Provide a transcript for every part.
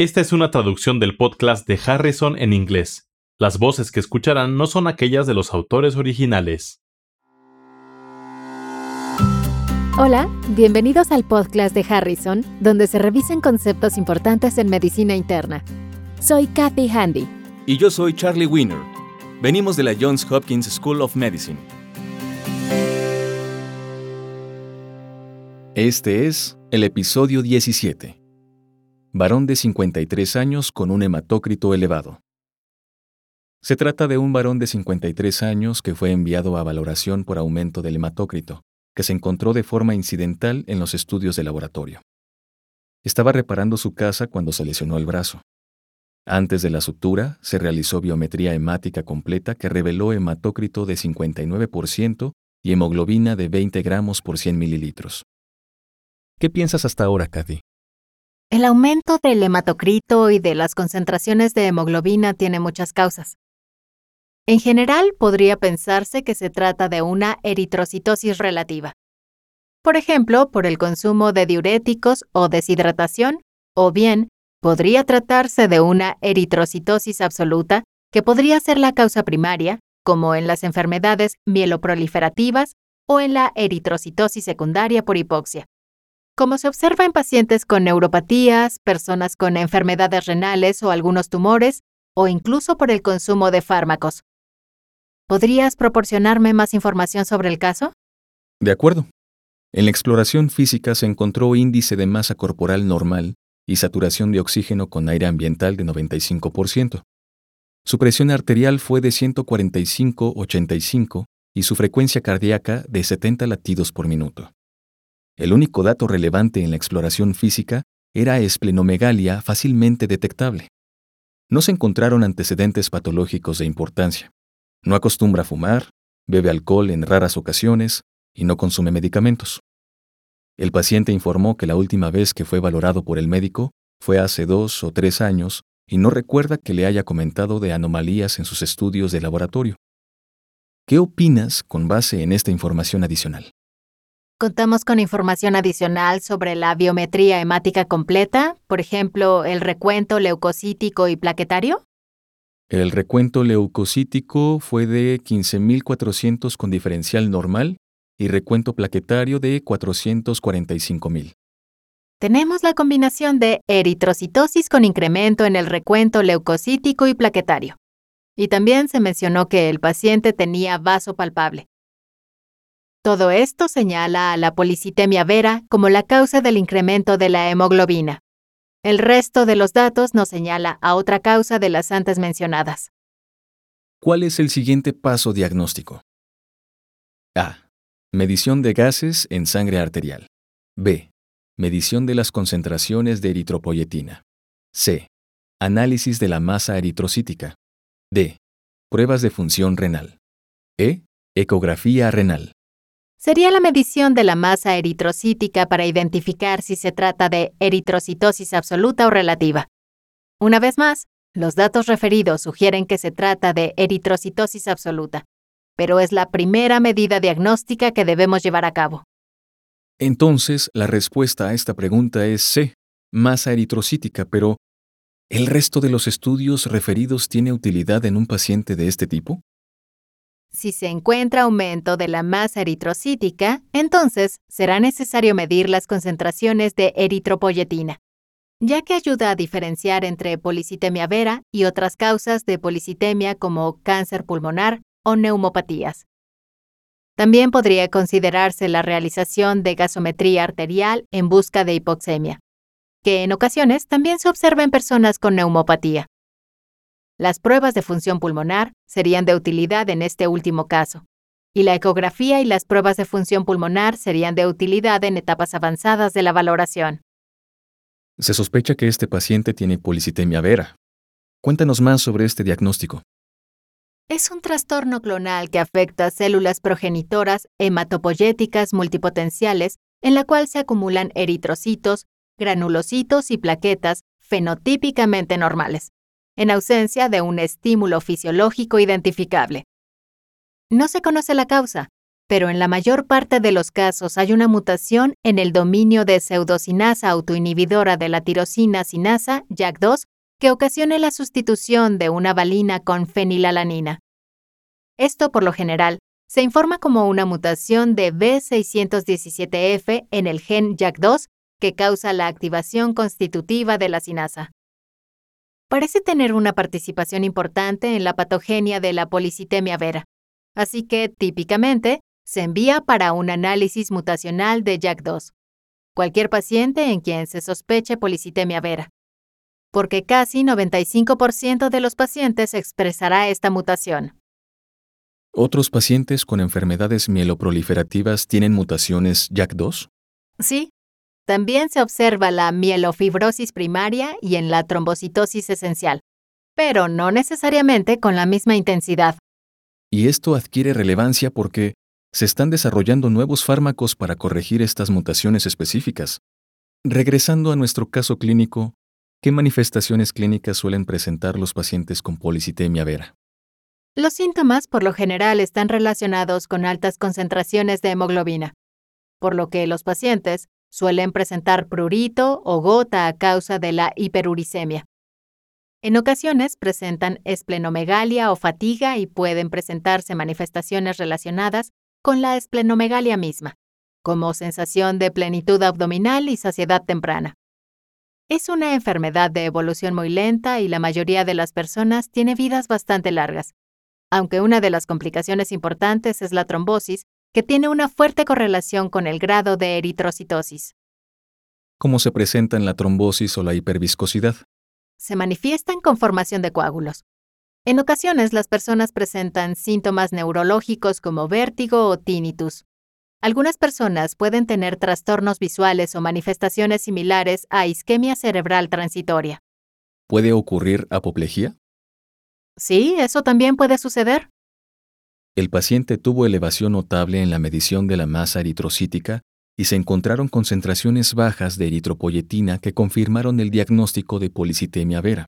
Esta es una traducción del podcast de Harrison en inglés. Las voces que escucharán no son aquellas de los autores originales. Hola, bienvenidos al podcast de Harrison, donde se revisan conceptos importantes en medicina interna. Soy Kathy Handy. Y yo soy Charlie Wiener. Venimos de la Johns Hopkins School of Medicine. Este es el episodio 17. Varón de 53 años con un hematócrito elevado. Se trata de un varón de 53 años que fue enviado a valoración por aumento del hematócrito, que se encontró de forma incidental en los estudios de laboratorio. Estaba reparando su casa cuando se lesionó el brazo. Antes de la sutura, se realizó biometría hemática completa que reveló hematócrito de 59% y hemoglobina de 20 gramos por 100 mililitros. ¿Qué piensas hasta ahora, Kathy? El aumento del hematocrito y de las concentraciones de hemoglobina tiene muchas causas. En general, podría pensarse que se trata de una eritrocitosis relativa. Por ejemplo, por el consumo de diuréticos o deshidratación, o bien podría tratarse de una eritrocitosis absoluta, que podría ser la causa primaria, como en las enfermedades mieloproliferativas o en la eritrocitosis secundaria por hipoxia como se observa en pacientes con neuropatías, personas con enfermedades renales o algunos tumores, o incluso por el consumo de fármacos. ¿Podrías proporcionarme más información sobre el caso? De acuerdo. En la exploración física se encontró índice de masa corporal normal y saturación de oxígeno con aire ambiental de 95%. Su presión arterial fue de 145-85 y su frecuencia cardíaca de 70 latidos por minuto. El único dato relevante en la exploración física era esplenomegalia fácilmente detectable. No se encontraron antecedentes patológicos de importancia. No acostumbra a fumar, bebe alcohol en raras ocasiones y no consume medicamentos. El paciente informó que la última vez que fue valorado por el médico fue hace dos o tres años y no recuerda que le haya comentado de anomalías en sus estudios de laboratorio. ¿Qué opinas con base en esta información adicional? Contamos con información adicional sobre la biometría hemática completa, por ejemplo, el recuento leucocítico y plaquetario. El recuento leucocítico fue de 15.400 con diferencial normal y recuento plaquetario de 445.000. Tenemos la combinación de eritrocitosis con incremento en el recuento leucocítico y plaquetario. Y también se mencionó que el paciente tenía vaso palpable. Todo esto señala a la policitemia vera como la causa del incremento de la hemoglobina. El resto de los datos nos señala a otra causa de las antes mencionadas. ¿Cuál es el siguiente paso diagnóstico? A. Medición de gases en sangre arterial. B. Medición de las concentraciones de eritropoyetina. C. Análisis de la masa eritrocítica. D. Pruebas de función renal. E. Ecografía renal sería la medición de la masa eritrocítica para identificar si se trata de eritrocitosis absoluta o relativa. Una vez más, los datos referidos sugieren que se trata de eritrocitosis absoluta, pero es la primera medida diagnóstica que debemos llevar a cabo. Entonces, la respuesta a esta pregunta es C, masa eritrocítica, pero ¿el resto de los estudios referidos tiene utilidad en un paciente de este tipo? Si se encuentra aumento de la masa eritrocítica, entonces será necesario medir las concentraciones de eritropoyetina, ya que ayuda a diferenciar entre policitemia vera y otras causas de policitemia como cáncer pulmonar o neumopatías. También podría considerarse la realización de gasometría arterial en busca de hipoxemia, que en ocasiones también se observa en personas con neumopatía. Las pruebas de función pulmonar serían de utilidad en este último caso, y la ecografía y las pruebas de función pulmonar serían de utilidad en etapas avanzadas de la valoración. Se sospecha que este paciente tiene policitemia vera. Cuéntanos más sobre este diagnóstico. Es un trastorno clonal que afecta células progenitoras hematopoyéticas multipotenciales en la cual se acumulan eritrocitos, granulocitos y plaquetas fenotípicamente normales en ausencia de un estímulo fisiológico identificable. No se conoce la causa, pero en la mayor parte de los casos hay una mutación en el dominio de pseudocinasa autoinhibidora de la tirosina sinasa, JAK2, que ocasiona la sustitución de una valina con fenilalanina. Esto, por lo general, se informa como una mutación de B617F en el gen JAK2 que causa la activación constitutiva de la sinasa. Parece tener una participación importante en la patogenia de la policitemia vera, así que típicamente se envía para un análisis mutacional de JAK2. Cualquier paciente en quien se sospeche policitemia vera porque casi 95% de los pacientes expresará esta mutación. ¿Otros pacientes con enfermedades mieloproliferativas tienen mutaciones JAK2? Sí. También se observa la mielofibrosis primaria y en la trombocitosis esencial, pero no necesariamente con la misma intensidad. Y esto adquiere relevancia porque se están desarrollando nuevos fármacos para corregir estas mutaciones específicas. Regresando a nuestro caso clínico, ¿Qué manifestaciones clínicas suelen presentar los pacientes con policitemia vera? Los síntomas por lo general están relacionados con altas concentraciones de hemoglobina, por lo que los pacientes suelen presentar prurito o gota a causa de la hiperuricemia. En ocasiones presentan esplenomegalia o fatiga y pueden presentarse manifestaciones relacionadas con la esplenomegalia misma, como sensación de plenitud abdominal y saciedad temprana. Es una enfermedad de evolución muy lenta y la mayoría de las personas tiene vidas bastante largas, aunque una de las complicaciones importantes es la trombosis, que tiene una fuerte correlación con el grado de eritrocitosis. ¿Cómo se presentan la trombosis o la hiperviscosidad? Se manifiestan con formación de coágulos. En ocasiones las personas presentan síntomas neurológicos como vértigo o tinnitus. Algunas personas pueden tener trastornos visuales o manifestaciones similares a isquemia cerebral transitoria. ¿Puede ocurrir apoplejía? Sí, eso también puede suceder. El paciente tuvo elevación notable en la medición de la masa eritrocítica y se encontraron concentraciones bajas de eritropoyetina que confirmaron el diagnóstico de policitemia vera.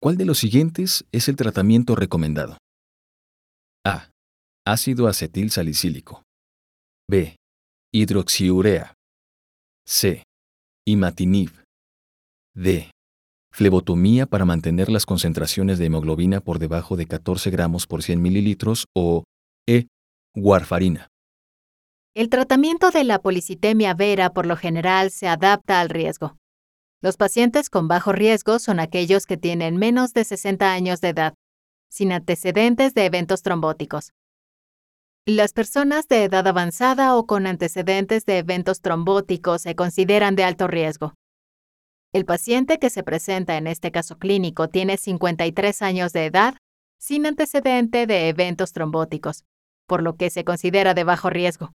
¿Cuál de los siguientes es el tratamiento recomendado? A. Ácido acetil salicílico. B. Hidroxiurea. C. Imatinib. D. Flebotomía para mantener las concentraciones de hemoglobina por debajo de 14 gramos por 100 mililitros o E. Warfarina. El tratamiento de la policitemia vera por lo general se adapta al riesgo. Los pacientes con bajo riesgo son aquellos que tienen menos de 60 años de edad, sin antecedentes de eventos trombóticos, las personas de edad avanzada o con antecedentes de eventos trombóticos se consideran de alto riesgo. El paciente que se presenta en este caso clínico tiene 53 años de edad, sin antecedente de eventos trombóticos, por lo que se considera de bajo riesgo.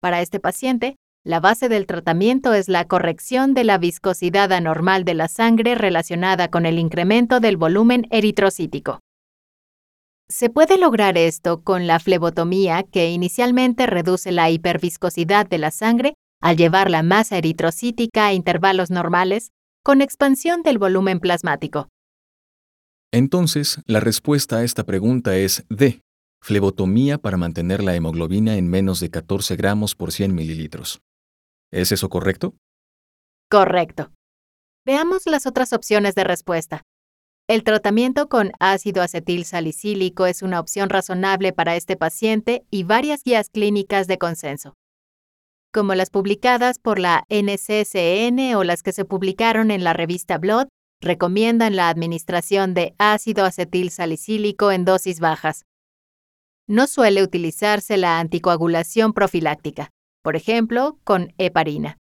Para este paciente, la base del tratamiento es la corrección de la viscosidad anormal de la sangre relacionada con el incremento del volumen eritrocítico. Se puede lograr esto con la flebotomía, que inicialmente reduce la hiperviscosidad de la sangre al llevar la masa eritrocítica a intervalos normales, con expansión del volumen plasmático. Entonces, la respuesta a esta pregunta es D. Flebotomía para mantener la hemoglobina en menos de 14 gramos por 100 mililitros. ¿Es eso correcto? Correcto. Veamos las otras opciones de respuesta. El tratamiento con ácido acetil salicílico es una opción razonable para este paciente y varias guías clínicas de consenso, como las publicadas por la NCCN o las que se publicaron en la revista Blood, recomiendan la administración de ácido acetil salicílico en dosis bajas. No suele utilizarse la anticoagulación profiláctica, por ejemplo, con heparina.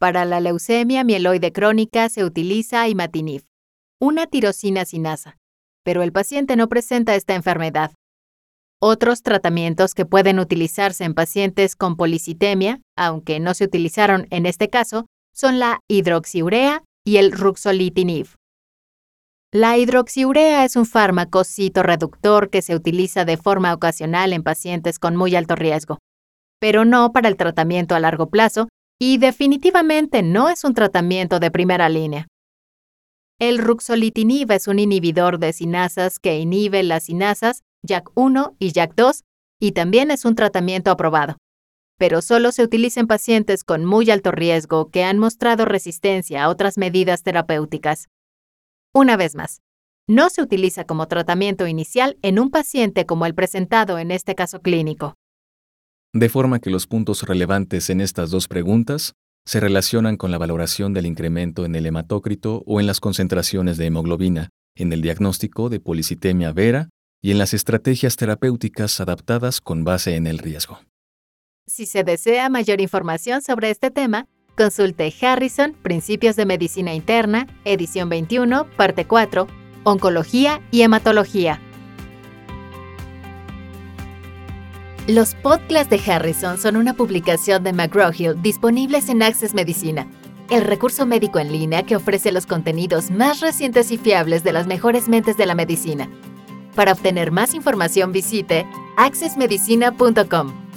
Para la leucemia mieloide crónica se utiliza imatinib una tirosina sinasa, pero el paciente no presenta esta enfermedad. Otros tratamientos que pueden utilizarse en pacientes con policitemia, aunque no se utilizaron en este caso, son la hidroxiurea y el ruxolitinib. La hidroxiurea es un fármaco citorreductor que se utiliza de forma ocasional en pacientes con muy alto riesgo, pero no para el tratamiento a largo plazo y definitivamente no es un tratamiento de primera línea. El ruxolitinib es un inhibidor de sinasas que inhibe las sinasas JAK1 y JAK2 y también es un tratamiento aprobado, pero solo se utiliza en pacientes con muy alto riesgo que han mostrado resistencia a otras medidas terapéuticas. Una vez más, no se utiliza como tratamiento inicial en un paciente como el presentado en este caso clínico. De forma que los puntos relevantes en estas dos preguntas se relacionan con la valoración del incremento en el hematócrito o en las concentraciones de hemoglobina, en el diagnóstico de policitemia vera y en las estrategias terapéuticas adaptadas con base en el riesgo. Si se desea mayor información sobre este tema, consulte Harrison, Principios de Medicina Interna, edición 21, parte 4, Oncología y Hematología. Los podcasts de Harrison son una publicación de McGraw-Hill disponibles en Access Medicina, el recurso médico en línea que ofrece los contenidos más recientes y fiables de las mejores mentes de la medicina. Para obtener más información visite accessmedicina.com.